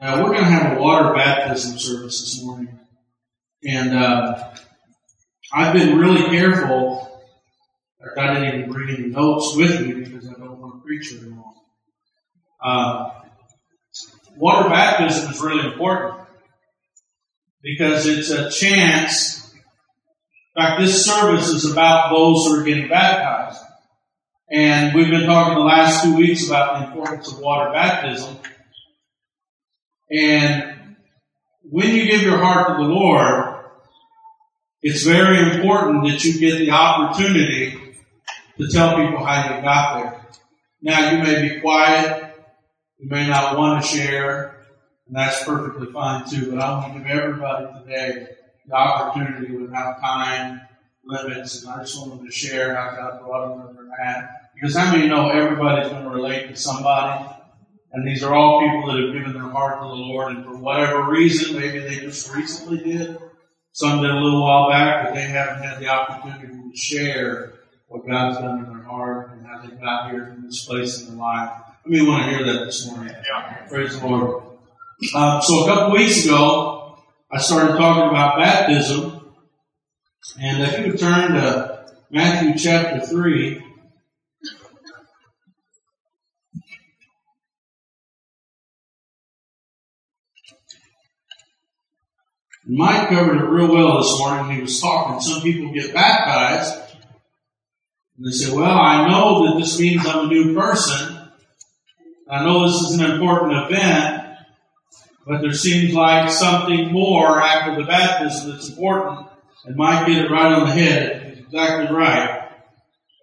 Uh, we're going to have a water baptism service this morning. And uh, I've been really careful. I didn't even bring any notes with me because I don't want to preach very long. Uh, water baptism is really important because it's a chance. In fact, this service is about those who are getting baptized. And we've been talking the last two weeks about the importance of water baptism. And when you give your heart to the Lord, it's very important that you get the opportunity to tell people how you got there. Now you may be quiet, you may not want to share, and that's perfectly fine too, but I want to give everybody today the opportunity without time limits, and I just wanted to share how God brought them where they're at. Because how many know everybody's going to relate to somebody? And these are all people that have given their heart to the Lord, and for whatever reason, maybe they just recently did. Some did a little while back, but they haven't had the opportunity to share what God's done in their heart and how they got here from this place in their life. I mean, want to hear that this morning. Yeah. Praise the Lord. Uh, so a couple weeks ago, I started talking about baptism, and if you would turn to Matthew chapter three. Mike covered it real well this morning. He was talking. Some people get baptized, and they say, "Well, I know that this means I'm a new person. I know this is an important event, but there seems like something more after the baptism that's important." And Mike hit it right on the head. He's exactly right.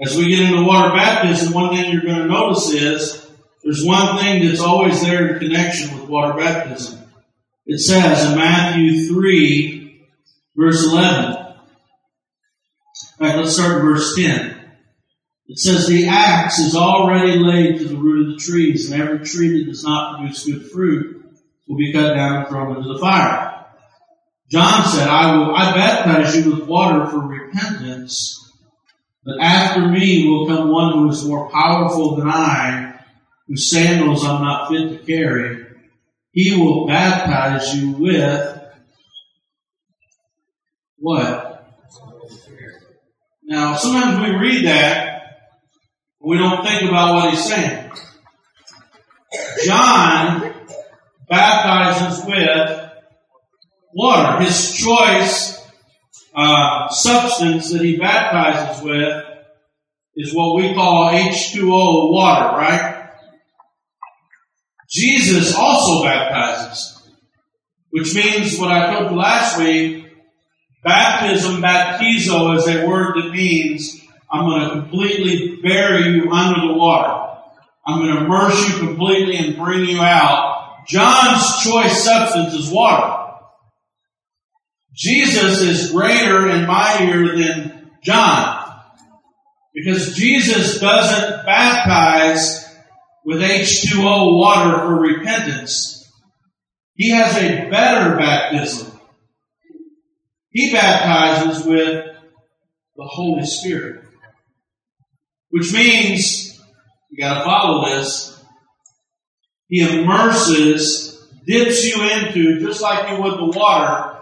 As we get into water baptism, one thing you're going to notice is there's one thing that's always there in connection with water baptism. It says in Matthew 3, verse 11. In fact, let's start in verse 10. It says, The axe is already laid to the root of the trees, and every tree that does not produce good fruit will be cut down and thrown into the fire. John said, I will, I baptize you with water for repentance, but after me will come one who is more powerful than I, whose sandals I'm not fit to carry. He will baptize you with what? Now, sometimes we read that, we don't think about what he's saying. John baptizes with water. His choice uh, substance that he baptizes with is what we call H2O water, right? Jesus also baptizes, which means what I told you last week, baptism, baptizo is a word that means I'm going to completely bury you under the water. I'm going to immerse you completely and bring you out. John's choice substance is water. Jesus is greater and mightier than John. Because Jesus doesn't baptize with H2O water for repentance. He has a better baptism. He baptizes with the Holy Spirit. Which means, you gotta follow this, He immerses, dips you into, just like you would the water,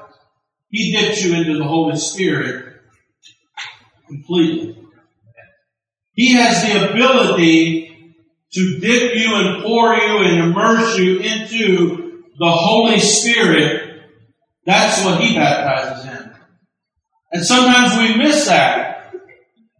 He dips you into the Holy Spirit completely. He has the ability to dip you and pour you and immerse you into the Holy Spirit, that's what He baptizes in. And sometimes we miss that.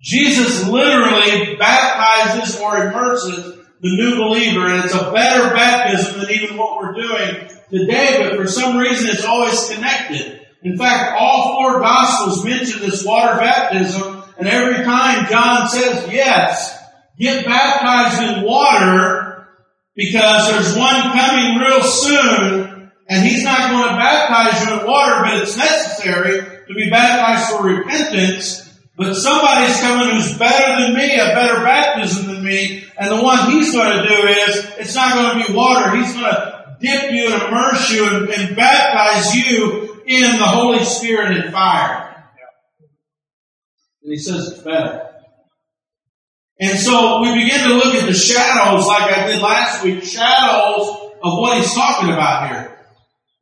Jesus literally baptizes or immerses the new believer, and it's a better baptism than even what we're doing today, but for some reason it's always connected. In fact, all four Gospels mention this water baptism, and every time John says yes, get baptized in water because there's one coming real soon and he's not going to baptize you in water, but it's necessary to be baptized for repentance. But somebody's coming who's better than me, a better baptism than me, and the one he's going to do is, it's not going to be water. He's going to dip you and immerse you and, and baptize you in the Holy Spirit and fire. And he says it's better. And so we begin to look at the shadows like I did last week, shadows of what he's talking about here.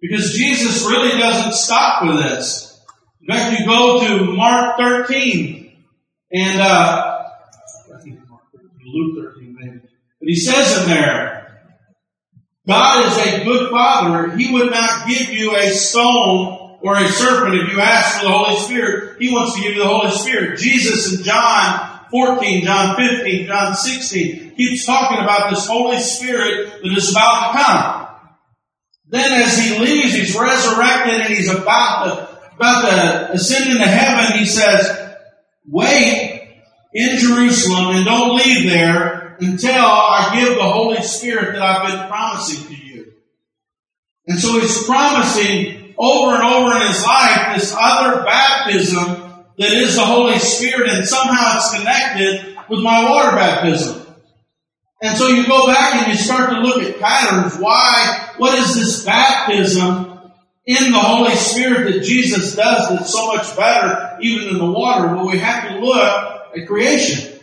Because Jesus really doesn't stop with this. In fact, you go to Mark 13 and, uh, Luke 13 maybe. But he says in there, God is a good father. He would not give you a stone or a serpent if you ask for the Holy Spirit. He wants to give you the Holy Spirit. Jesus and John 14, John 15, John 16 keeps talking about this Holy Spirit that is about to come. Then as he leaves, he's resurrected and he's about to, about to ascend into heaven. He says, wait in Jerusalem and don't leave there until I give the Holy Spirit that I've been promising to you. And so he's promising over and over in his life this other baptism that is the Holy Spirit and somehow it's connected with my water baptism. And so you go back and you start to look at patterns. Why, what is this baptism in the Holy Spirit that Jesus does that's so much better even than the water? Well, we have to look at creation.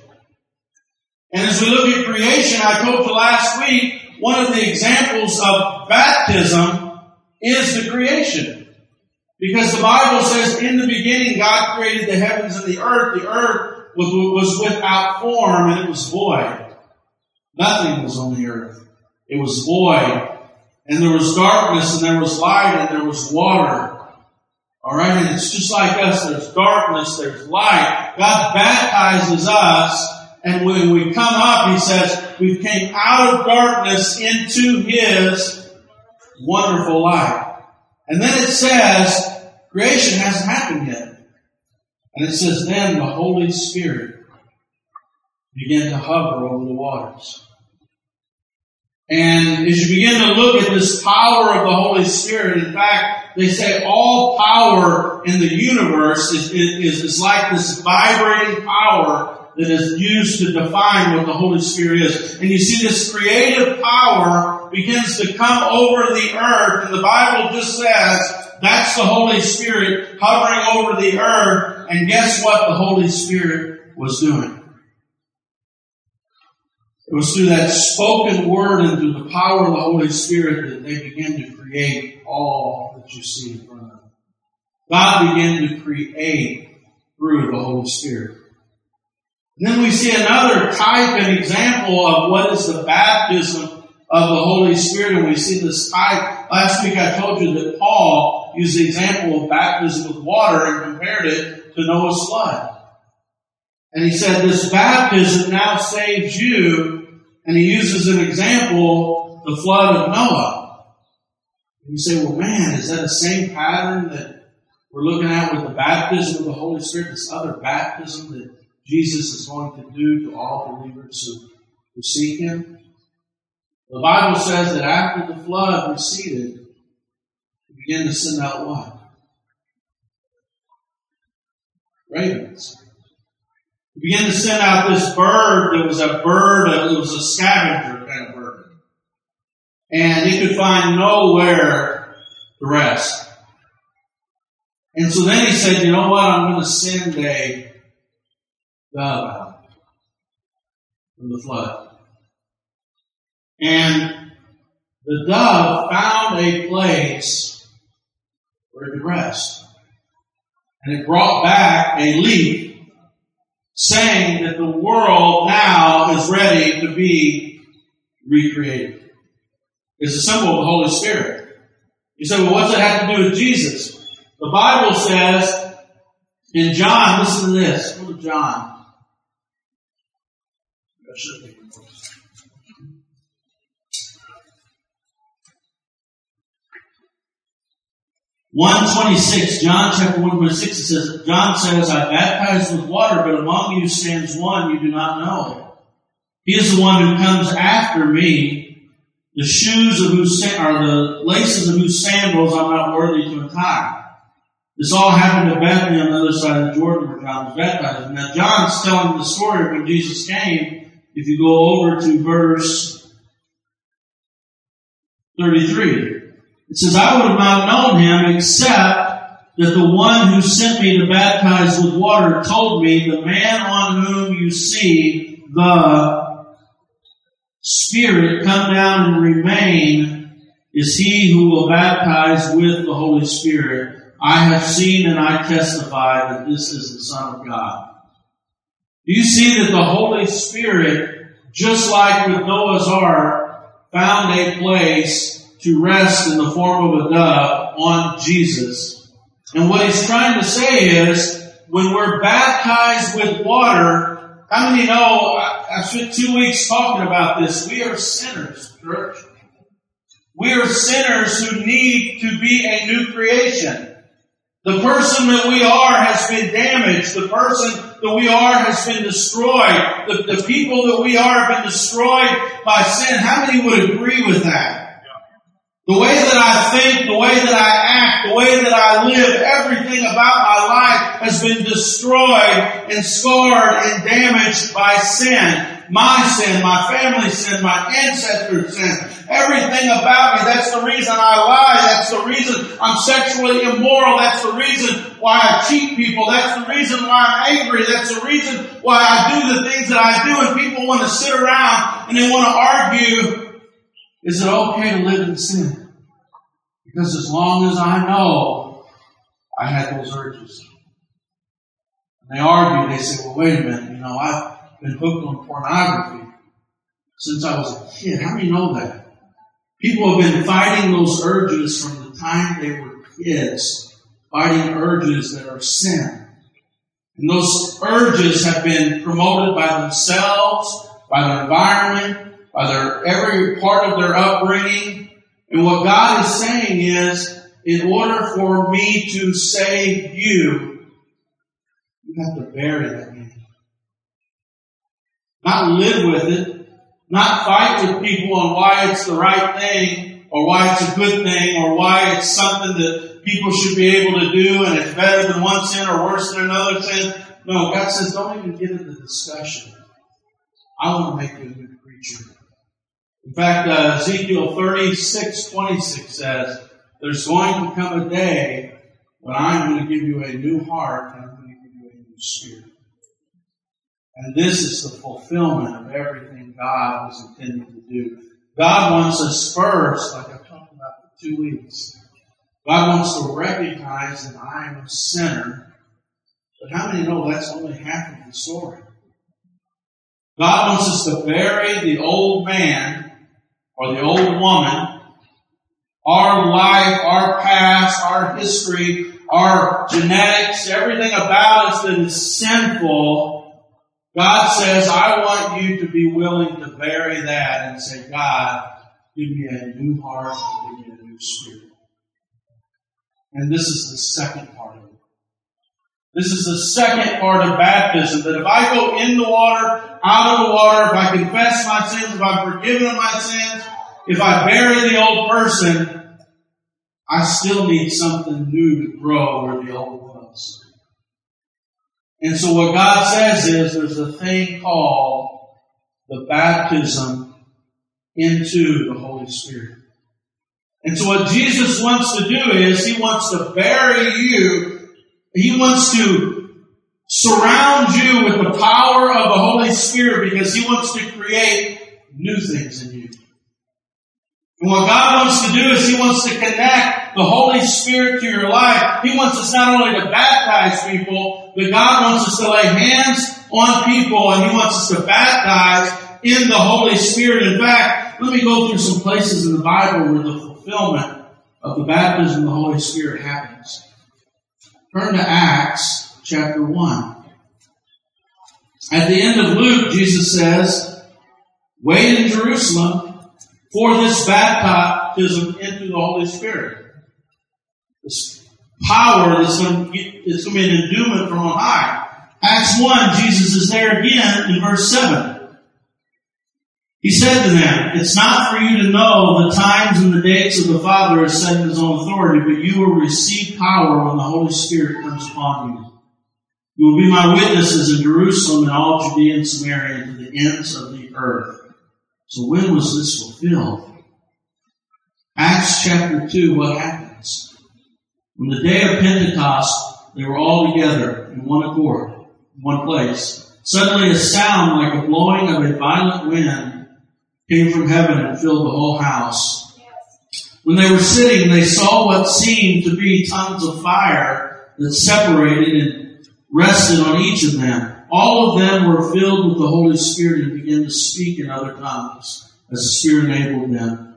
And as we look at creation, I told you last week, one of the examples of baptism is the creation. Because the Bible says in the beginning God created the heavens and the earth. The earth was, was without form and it was void. Nothing was on the earth. It was void. And there was darkness and there was light and there was water. Alright, and it's just like us. There's darkness, there's light. God baptizes us and when we come up, He says, we came out of darkness into His wonderful light. And then it says, creation hasn't happened yet. And it says, then the Holy Spirit began to hover over the waters. And as you begin to look at this power of the Holy Spirit, in fact, they say all power in the universe is, is, is like this vibrating power that is used to define what the Holy Spirit is. And you see this creative power begins to come over the earth, and the Bible just says that's the Holy Spirit hovering over the earth, and guess what the Holy Spirit was doing? It was through that spoken word and through the power of the Holy Spirit that they began to create all that you see in front of them. God began to create through the Holy Spirit. And then we see another type and example of what is the baptism of the Holy Spirit, and we see this type. Last week I told you that Paul used the example of baptism with water and compared it to Noah's flood. And he said, this baptism now saves you. And he uses an example, the flood of Noah. And you say, well, man, is that the same pattern that we're looking at with the baptism of the Holy Spirit, this other baptism that Jesus is going to do to all believers who, who seek Him? The Bible says that after the flood receded, he began to send out what? Ravens. He began to send out this bird that was a bird, it was a scavenger kind of bird. And it could find nowhere to rest. And so then he said, you know what, I'm going to send a dove out from the flood. And the dove found a place where it could rest. And it brought back a leaf saying that the world now is ready to be recreated. It's a symbol of the Holy Spirit. You say, well, what's it have to do with Jesus? The Bible says in John, listen to this. Go to John. 126, John chapter 126, it says, John says, I baptize with water, but among you stands one you do not know. He is the one who comes after me, the shoes of whose, or the laces of whose sandals I'm not worthy to untie. This all happened to Bethany on the other side of the Jordan where John was baptized. Now John's telling the story when Jesus came. If you go over to verse 33. It says, I would have not known him except that the one who sent me to baptize with water told me, the man on whom you see the Spirit come down and remain is he who will baptize with the Holy Spirit. I have seen and I testify that this is the Son of God. You see that the Holy Spirit, just like with Noah's Ark, found a place to rest in the form of a dove on Jesus? And what he's trying to say is, when we're baptized with water, how many know, I spent two weeks talking about this, we are sinners, church. We are sinners who need to be a new creation. The person that we are has been damaged. The person that we are has been destroyed. The, the people that we are have been destroyed by sin. How many would agree with that? The way that I think, the way that I act, the way that I live, everything about my life has been destroyed and scarred and damaged by sin my sin, my family sin, my ancestors' sin, everything about me. That's the reason I lie. That's the reason I'm sexually immoral. That's the reason why I cheat people. That's the reason why I'm angry. That's the reason why I do the things that I do. And people want to sit around and they want to argue, is it okay to live in sin? Because as long as I know I had those urges. And they argue, they say, well, wait a minute, you know, I've, been hooked on pornography since I was a kid. How many know that? People have been fighting those urges from the time they were kids, fighting urges that are sin. And those urges have been promoted by themselves, by their environment, by their every part of their upbringing. And what God is saying is, in order for me to save you, you have to bury that not live with it, not fight with people on why it's the right thing or why it's a good thing or why it's something that people should be able to do and it's better than one sin or worse than another sin. No, God says don't even get into the discussion. I want to make you a new creature. In fact, uh, Ezekiel 36, 26 says, there's going to come a day when I'm going to give you a new heart and I'm going to give you a new spirit. And this is the fulfillment of everything God was intending to do. God wants us first, like I've talked about for two weeks. God wants to recognize that I am a sinner. But how many know that's only half of the story? God wants us to bury the old man or the old woman, our life, our past, our history, our genetics, everything about us that is sinful God says, I want you to be willing to bury that and say, God, give me a new heart and give me a new spirit. And this is the second part of it. This is the second part of baptism, that if I go in the water, out of the water, if I confess my sins, if I'm forgiven of my sins, if I bury the old person, I still need something new to grow where the old was. And so what God says is there's a thing called the baptism into the Holy Spirit. And so what Jesus wants to do is he wants to bury you. He wants to surround you with the power of the Holy Spirit because he wants to create new things in you. And what God wants to do is He wants to connect the Holy Spirit to your life. He wants us not only to baptize people, but God wants us to lay hands on people and He wants us to baptize in the Holy Spirit. In fact, let me go through some places in the Bible where the fulfillment of the baptism of the Holy Spirit happens. Turn to Acts chapter 1. At the end of Luke, Jesus says, Wait in Jerusalem for this baptism into the Holy Spirit. This power that's going to, be an endowment from on high. Acts 1, Jesus is there again in verse 7. He said to them, It's not for you to know the times and the dates of the Father has set in his own authority, but you will receive power when the Holy Spirit comes upon you. You will be my witnesses in Jerusalem and all Judea and Samaria and to the ends of the earth. So when was this fulfilled? Acts chapter 2, what happens? On the day of Pentecost, they were all together in one accord, in one place. Suddenly a sound like a blowing of a violent wind came from heaven and filled the whole house. When they were sitting, they saw what seemed to be tongues of fire that separated and rested on each of them. All of them were filled with the Holy Spirit and began to speak in other tongues as the Spirit enabled them.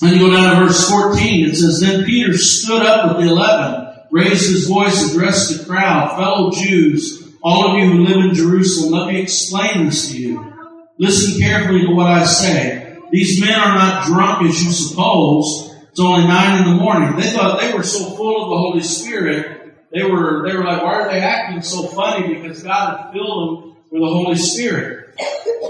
Then you go down to verse 14. It says, Then Peter stood up with the eleven, raised his voice, addressed the crowd, fellow Jews, all of you who live in Jerusalem, let me explain this to you. Listen carefully to what I say. These men are not drunk as you suppose. It's only nine in the morning. They thought they were so full of the Holy Spirit they were, they were like, why are they acting so funny? Because God had filled them with the Holy Spirit.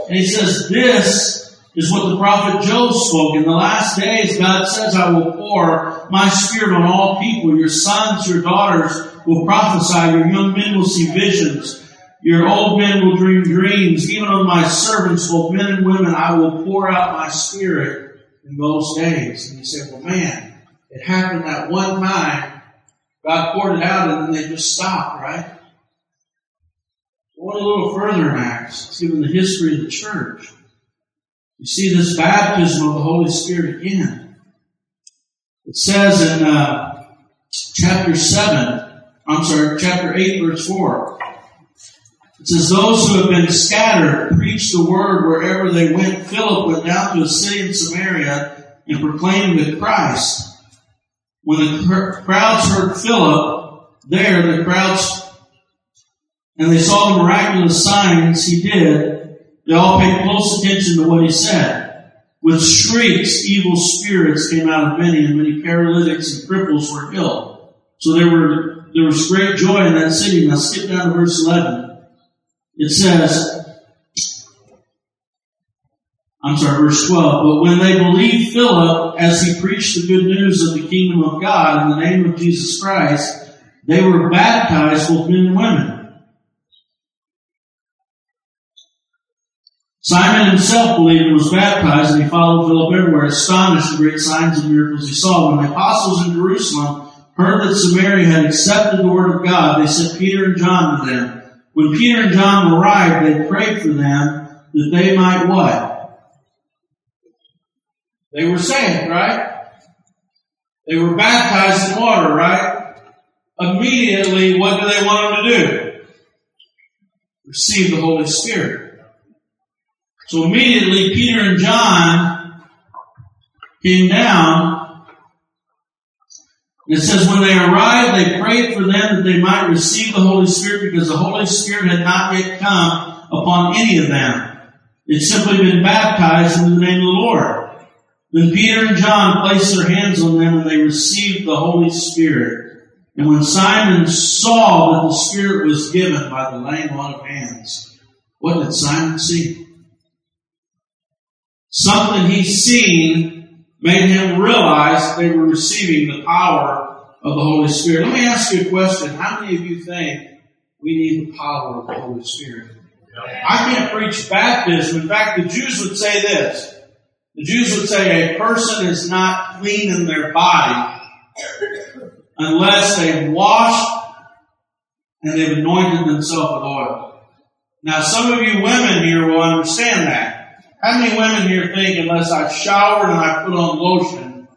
And he says, this is what the prophet Joel spoke. In the last days, God says, I will pour my spirit on all people. Your sons, your daughters will prophesy. Your young men will see visions. Your old men will dream dreams. Even on my servants, both men and women, I will pour out my spirit in those days. And you say, well, man, it happened that one time God poured it out and then they just stopped, right? Going a little further in Acts, given the history of the church, you see this baptism of the Holy Spirit again. It says in uh, chapter 7, I'm sorry, chapter 8, verse 4. It says, Those who have been scattered preached the word wherever they went. Philip went down to a city in Samaria and proclaimed the Christ. When the crowds heard Philip there, the crowds, and they saw the miraculous signs he did, they all paid close attention to what he said. With shrieks, evil spirits came out of many, and many paralytics and cripples were healed. So there were there was great joy in that city. Now skip down to verse eleven. It says, I'm sorry, verse 12. But when they believed Philip as he preached the good news of the kingdom of God in the name of Jesus Christ, they were baptized, both men and women. Simon himself believed and was baptized, and he followed Philip everywhere, astonished at the great signs and miracles he saw. When the apostles in Jerusalem heard that Samaria had accepted the word of God, they sent Peter and John to them. When Peter and John arrived, they prayed for them that they might what? They were saved, right? They were baptized in water, right? Immediately, what do they want them to do? Receive the Holy Spirit. So immediately, Peter and John came down. It says, when they arrived, they prayed for them that they might receive the Holy Spirit because the Holy Spirit had not yet come upon any of them. They'd simply been baptized in the name of the Lord. Then Peter and John placed their hands on them and they received the Holy Spirit. And when Simon saw that the Spirit was given by the laying on of hands, what did Simon see? Something he seen made him realize they were receiving the power of the Holy Spirit. Let me ask you a question. How many of you think we need the power of the Holy Spirit? I can't preach baptism. In fact, the Jews would say this. The Jews would say a person is not clean in their body unless they've washed and they've anointed themselves with oil. Now some of you women here will understand that. How many women here think unless I showered and I put on lotion,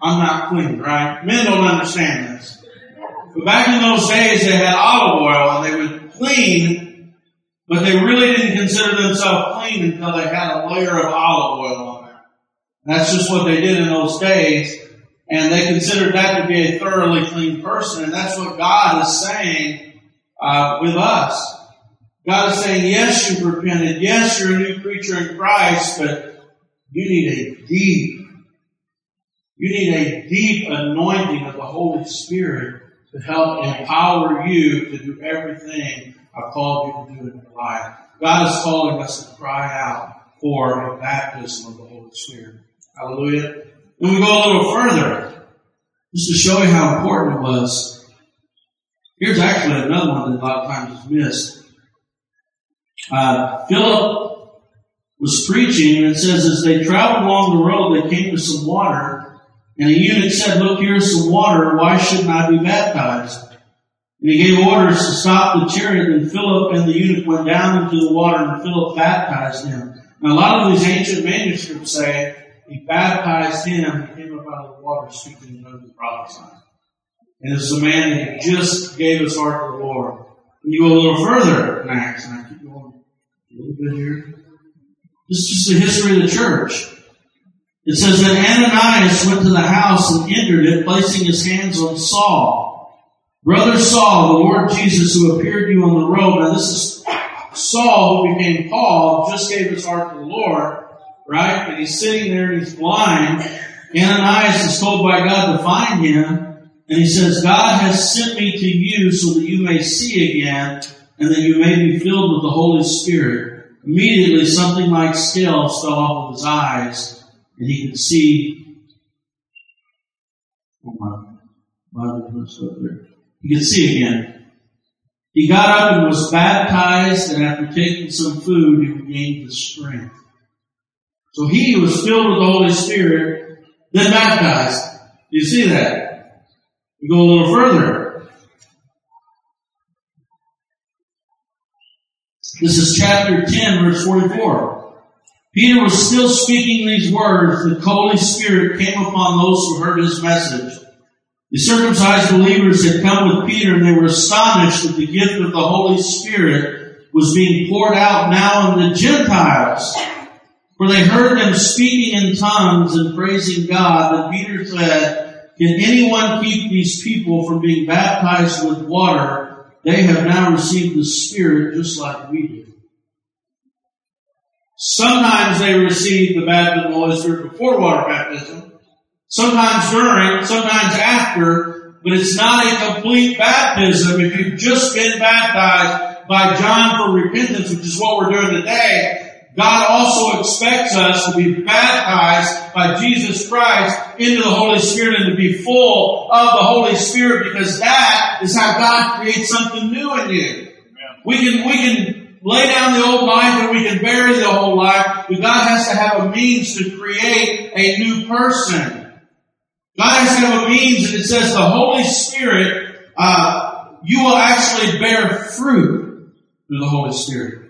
I'm not clean, right? Men don't understand this. But back in those days they had olive oil and they would clean but they really didn't consider themselves clean until they had a layer of olive oil on there. That's just what they did in those days. And they considered that to be a thoroughly clean person. And that's what God is saying uh, with us. God is saying, yes, you've repented. Yes, you're a new creature in Christ, but you need a deep, you need a deep anointing of the Holy Spirit to help empower you to do everything I've called you to do in your life. God is calling us to cry out for a baptism of the Holy Spirit. Hallelujah. Then we go a little further, just to show you how important it was. Here's actually another one that a lot of times is missed. Uh, Philip was preaching and it says as they traveled along the road, they came to some water and a eunuch said, look, here's some water. Why shouldn't I be baptized? And he gave orders to stop the chariot, and Philip and the eunuch went down into the water, and Philip baptized him. Now, a lot of these ancient manuscripts say he baptized him, he came up out of the water speaking in tongues and prophesying. And it's a man that just gave his heart to the Lord. And you go a little further in Acts, and I keep bit here. This is just the history of the church. It says that Ananias went to the house and entered it, placing his hands on Saul. Brother Saul, the Lord Jesus who appeared to you on the road. Now this is Saul who became Paul, just gave his heart to the Lord, right? And he's sitting there and he's blind. Ananias is told by God to find him. And he says, God has sent me to you so that you may see again and that you may be filled with the Holy Spirit. Immediately something like scales fell off of his eyes and he could see. Oh my Bible up there. He could see again. He got up and was baptized and after taking some food he regained his strength. So he was filled with the Holy Spirit, then baptized. Do you see that? We go a little further. This is chapter 10, verse 44. Peter was still speaking these words. The Holy Spirit came upon those who heard his message. The circumcised believers had come with Peter and they were astonished that the gift of the Holy Spirit was being poured out now on the Gentiles. For they heard them speaking in tongues and praising God. And Peter said, can anyone keep these people from being baptized with water? They have now received the Spirit just like we do. Sometimes they receive the baptism of the Holy Spirit before water baptism. Sometimes during, sometimes after, but it's not a complete baptism if you've just been baptized by John for repentance, which is what we're doing today. God also expects us to be baptized by Jesus Christ into the Holy Spirit and to be full of the Holy Spirit because that is how God creates something new in you. We can, we can lay down the old life and we can bury the old life, but God has to have a means to create a new person. God has to have a means, and it says the Holy Spirit, uh, you will actually bear fruit through the Holy Spirit.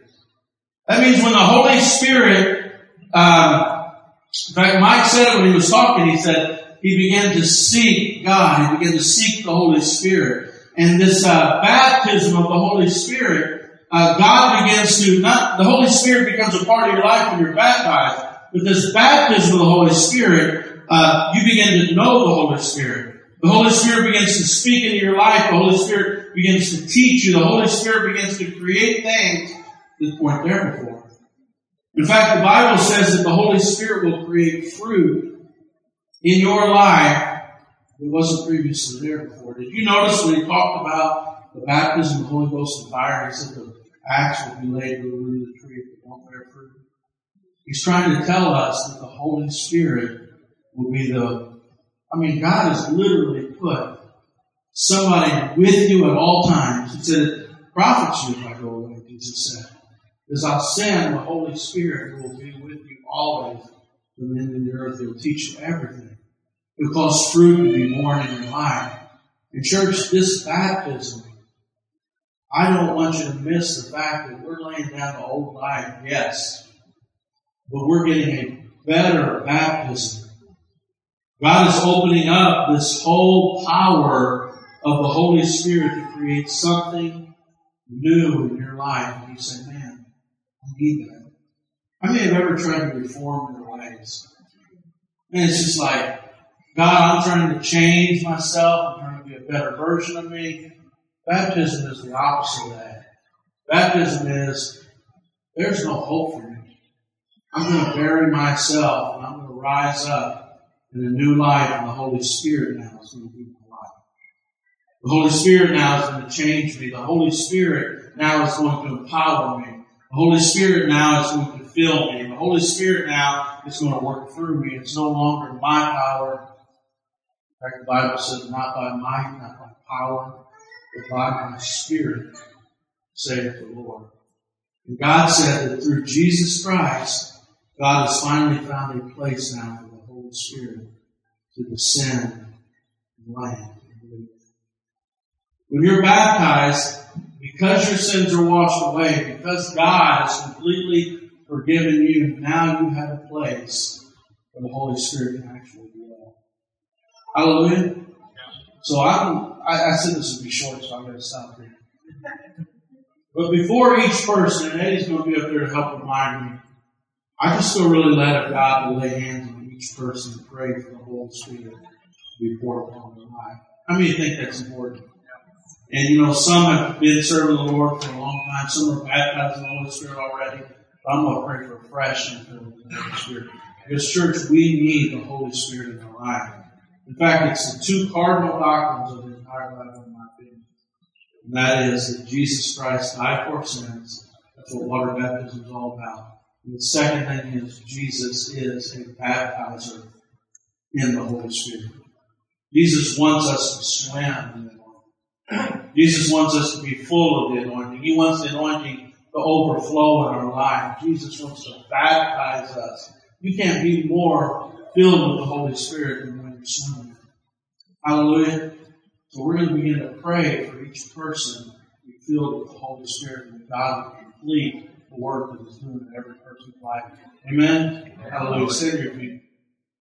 That means when the Holy Spirit, um, in fact, Mike said it when he was talking, he said he began to seek God, he began to seek the Holy Spirit. And this uh, baptism of the Holy Spirit, uh, God begins to, not, the Holy Spirit becomes a part of your life when you're baptized, but this baptism of the Holy Spirit, uh, you begin to know the Holy Spirit. The Holy Spirit begins to speak into your life. The Holy Spirit begins to teach you. The Holy Spirit begins to create things that weren't there before. In fact, the Bible says that the Holy Spirit will create fruit in your life that wasn't previously there before. Did you notice when he talked about the baptism of the Holy Ghost and fire, he said the axe will be laid to the root of the tree if it won't bear fruit? He's trying to tell us that the Holy Spirit will be the, I mean, God has literally put somebody with you at all times. He said, profits you if I go away, Jesus said. As I send the Holy Spirit will be with you always. The men in the earth, He'll teach you everything. It'll cause fruit to be born in your life. In church, this baptism, I don't want you to miss the fact that we're laying down the old life, yes, but we're getting a better baptism. God is opening up this whole power of the Holy Spirit to create something new in your life. And you man, need that. How many have ever tried to reform their ways? And it's just like, God, I'm trying to change myself. I'm trying to be a better version of me. Baptism is the opposite of that. Baptism is, there's no hope for me. I'm going to bury myself and I'm going to rise up in a new life and the Holy Spirit now is going to be my life. The Holy Spirit now is going to change me. The Holy Spirit now is going to empower me. The Holy Spirit now is going to fill me. The Holy Spirit now is going to work through me. It's no longer my power. In fact, the Bible says, not by might, not by power, but by my Spirit, saith the Lord. And God said that through Jesus Christ, God has finally found a place now for the Holy Spirit to descend and land. When you're baptized, because your sins are washed away, because God has completely forgiven you, now you have a place where the Holy Spirit can actually dwell. Hallelujah. So I'm, I, I said this would be short, so I'm going to stop here. But before each person, and Eddie's going to be up there to help remind me, I just feel really led of God to lay hands on each person and pray for the Holy Spirit to be poured upon their life. How many think that's important? And you know, some have been serving the Lord for a long time. Some are baptized in the Holy Spirit already. But I'm going to pray for fresh and with the Holy Spirit. Because church, we need the Holy Spirit in our life. In fact, it's the two cardinal doctrines of the entire Bible, in my opinion. And that is that Jesus Christ died for sins. That's what water baptism is all about. And the second thing is Jesus is a baptizer in the Holy Spirit. Jesus wants us to swim in the anointing. Jesus wants us to be full of the anointing. He wants the anointing to overflow in our life. Jesus wants to baptize us. You can't be more filled with the Holy Spirit than when you're swimming. Hallelujah. So we're going to begin to pray for each person to be filled with the Holy Spirit and God will complete the work that is doing in every person's life. Amen. Hallelujah. Sit your feet.